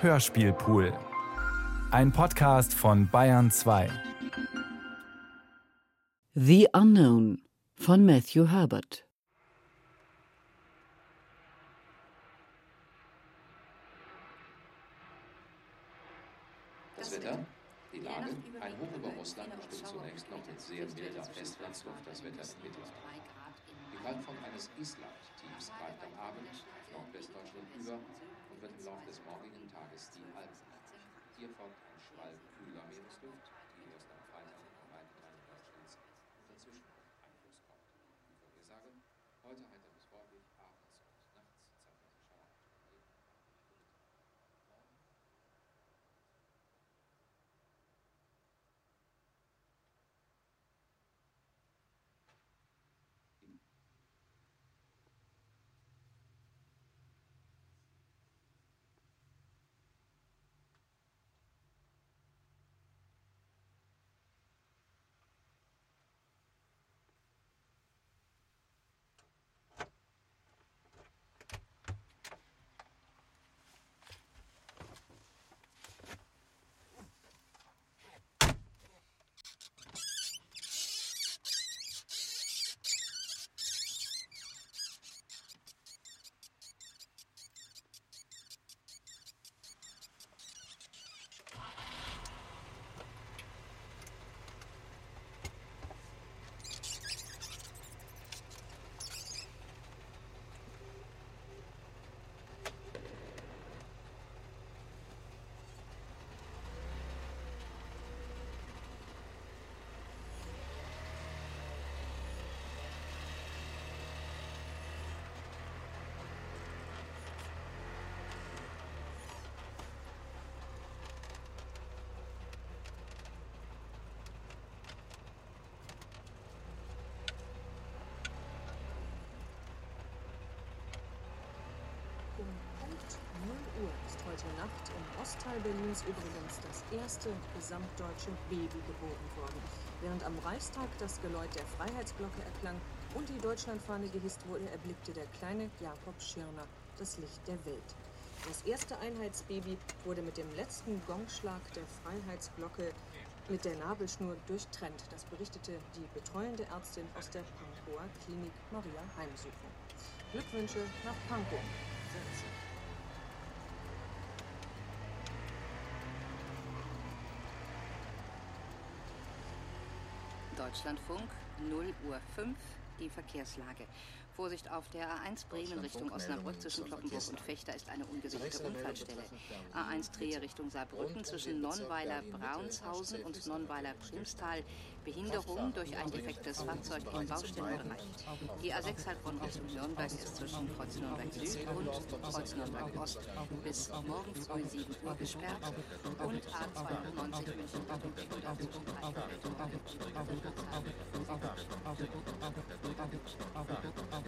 Hörspielpool. Ein Podcast von Bayern 2. The Unknown von Matthew Herbert. Das Wetter, die Lage, ein Hoch über Russland bestimmt zunächst noch mit sehr milder Festlandsluft das Wetter im Mittelmeer. Die Kaltform eines Island-Tiefs greift am Abend auf Nordwestdeutschland über wird im Laufe des morgigen Tages die Alpen erreichen. Hier folgt ein Schwall kühler Meeresluft, heute Nacht im Ostteil Berlins übrigens das erste gesamtdeutsche Baby geboren worden. Während am Reichstag das Geläut der Freiheitsglocke erklang und die Deutschlandfahne gehisst wurde, erblickte der kleine Jakob Schirner das Licht der Welt. Das erste Einheitsbaby wurde mit dem letzten Gongschlag der Freiheitsglocke mit der Nabelschnur durchtrennt. Das berichtete die betreuende Ärztin aus der Pankower Klinik Maria Heimsuchung. Glückwünsche nach Pankow. Deutschlandfunk, 0 Uhr 5, die Verkehrslage. Vorsicht auf der A1 Bremen Richtung Osnabrück zwischen Kloppenburg und Fechter ist eine ungesicherte Unfallstelle. A1 Trier Richtung Saarbrücken zwischen Nonnweiler Braunshausen und Nonnweiler Primstal. Behinderung durch ein defektes Fahrzeug im Baustellenbereich. Die A6 Heilbronn Richtung Nürnberg ist zwischen Kreuz Nürnberg Süd und Kreuz Nürnberg Ost bis morgen früh 7 Uhr gesperrt. Und A92 München Der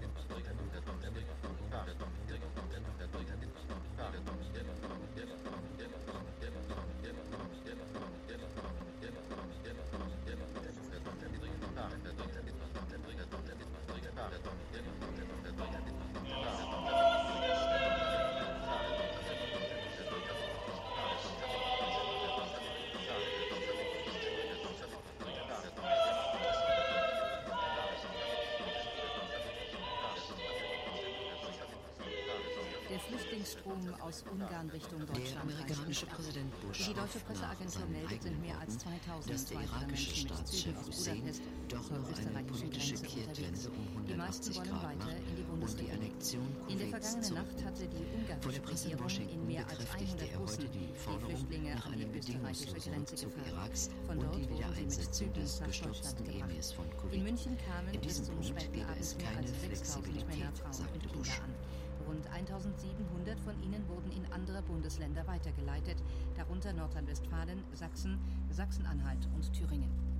Flüchtlingsstrom aus Ungarn Richtung Deutschland. Der amerikanische Präsident. Bush Wie die deutsche Presseagentur meldet, sind mehr als 2000 dass der irakische Staatschef Hussein doch noch eine politische Grenze Kehrtwende um Die meisten 180 wollen Grad weiter macht in die und die Bundesrepublik. In der vergangenen. Nacht hatte die Vor der ungarische Presse in Regierung in Washington mehr als bekräftigte 100 er heute die Forderung Flüchtlinge nach an die einem österreichische bedingungslosen Grenze Rückzug. Iraks Von und dort die wurden sie mit Wiedereinsetzung Zügen des nach gestürzten. Emirs von In Kuwait. München kamen In diesem zum Punkt gebe es mehr keine als 6000 Männer, Flexibilität, Frauen sagte Bush. Rund 1700 von ihnen wurden in andere Bundesländer weitergeleitet, darunter Nordrhein-Westfalen, Sachsen, Sachsen-Anhalt und Thüringen.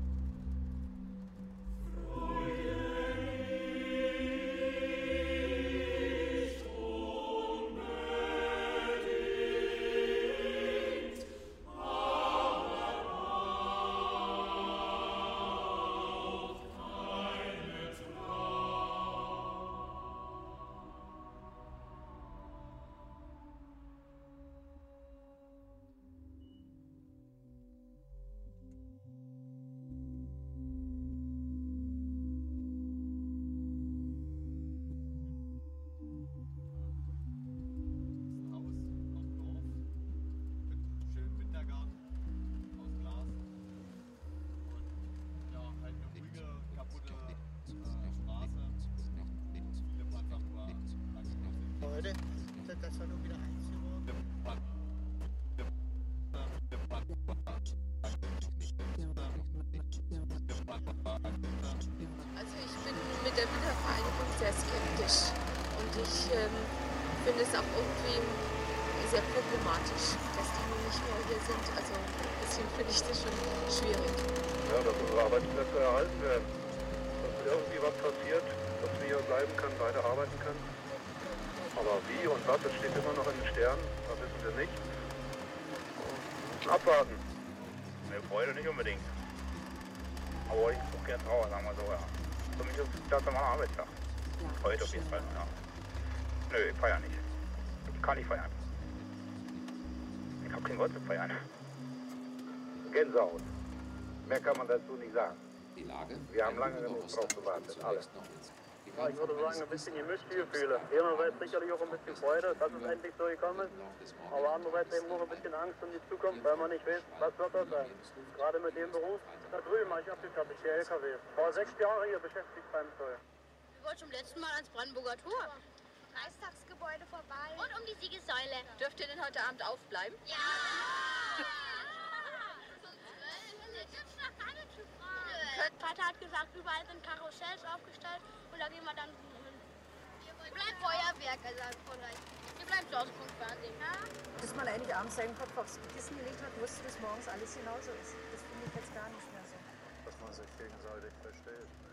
Leute, das war nur wieder eins geworden. Also ich bin mit der Wiedervereinigung sehr skeptisch und ich ähm, finde es auch irgendwie sehr problematisch, dass die nun nicht mehr hier sind. Also bisschen finde ich das schon schwierig. Ja, dass unsere Arbeitsplätze erhalten werden. Dass irgendwie was passiert, dass wir hier bleiben können, weiter arbeiten können. Aber wie und was, das steht immer noch in den Sternen, das wissen wir nicht. Abwarten. Ne, Freude nicht unbedingt. Aber ich gucke gerne Trauer, sagen wir so, ja. Für mich ist das normaler Arbeitstag. Heute auf jeden Fall, ja. Nö, ich feiere nicht. Ich kann nicht feiern. Ich habe keinen Grund zu feiern. Gänsehaut. Mehr kann man dazu nicht sagen. Die Lage Wir haben lange genug drauf gewartet, alle. Ja, ich würde sagen, ein bisschen gemischte Gefühle. Einerseits sicherlich auch ein bisschen Freude, dass es endlich so gekommen ist. Aber andererseits eben auch ein bisschen Angst um die Zukunft, weil man nicht weiß, was wird das sein. Gerade mit dem Beruf. Da drüben mache ich abgefertigt, der LKW. Vor sechs Jahren hier beschäftigt beim Zoll. Wir wollten zum letzten Mal ans Brandenburger Tor. Reichstagsgebäude vorbei. Und um die Siegessäule. Dürft ihr denn heute Abend aufbleiben? Ja! Kurt Vater hat gesagt, überall sind Karussells aufgestellt und da gehen wir dann hin. Bleibt Feuerwerk, also von Ihr bleibt zu Hause vom Fernsehen. Ja? Bis man eigentlich abends seinen Kopf aufs Kissen gelegt hat, wusste, dass morgens alles genauso ist. Das finde ich jetzt gar nicht mehr so. Dass man sich gegenseitig versteht.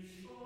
Krishna.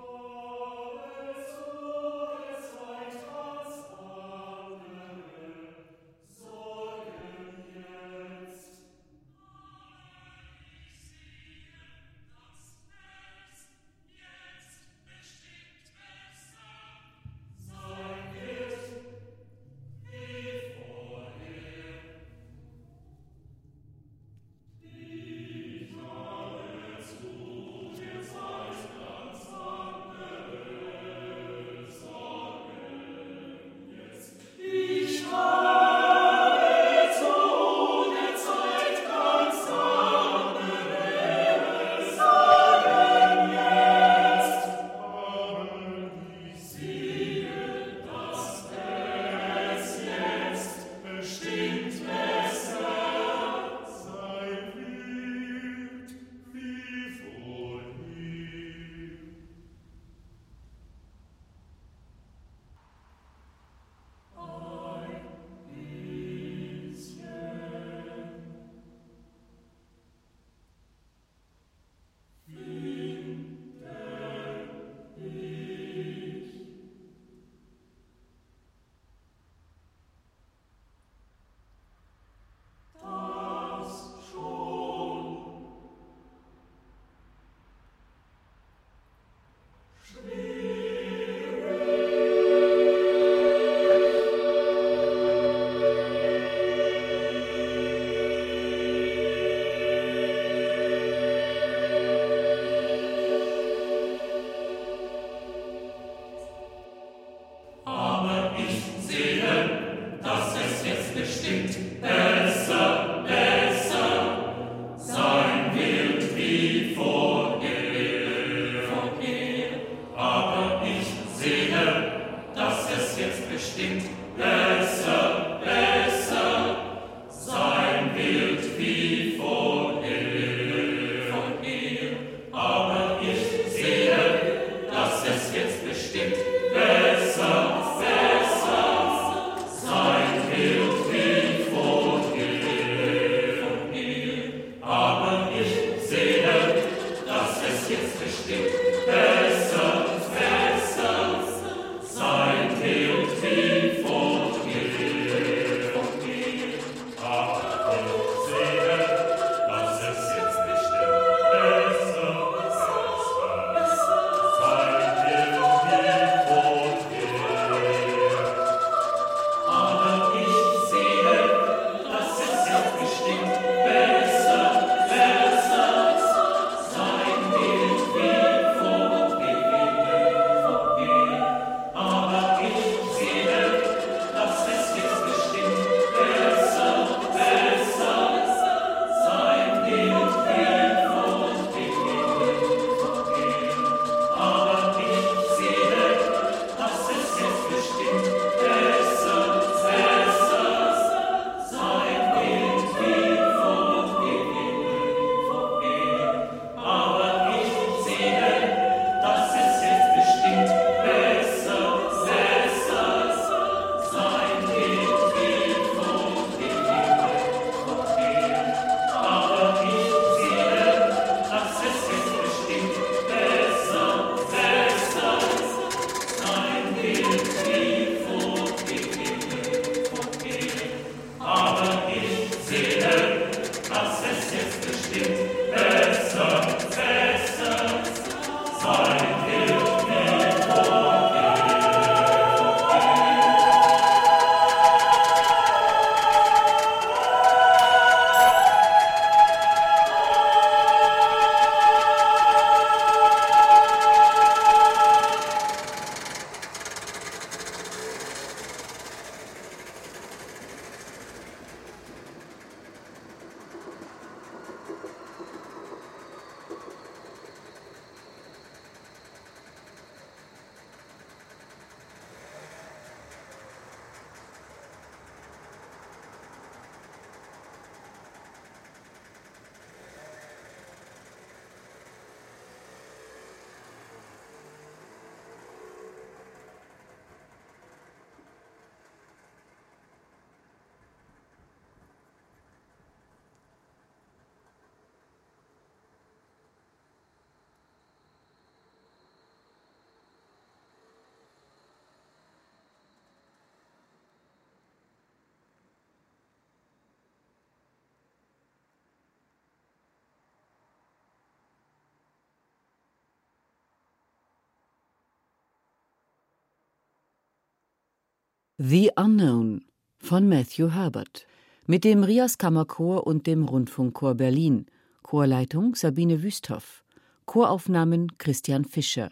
The Unknown von Matthew Herbert mit dem Rias Kammerchor und dem Rundfunkchor Berlin, Chorleitung Sabine Wüsthoff, Choraufnahmen Christian Fischer,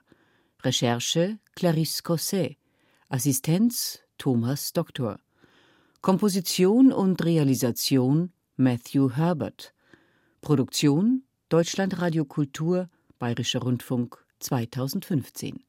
Recherche Clarisse Cosset, Assistenz Thomas Doktor, Komposition und Realisation Matthew Herbert, Produktion Deutschlandradio Kultur, Bayerischer Rundfunk 2015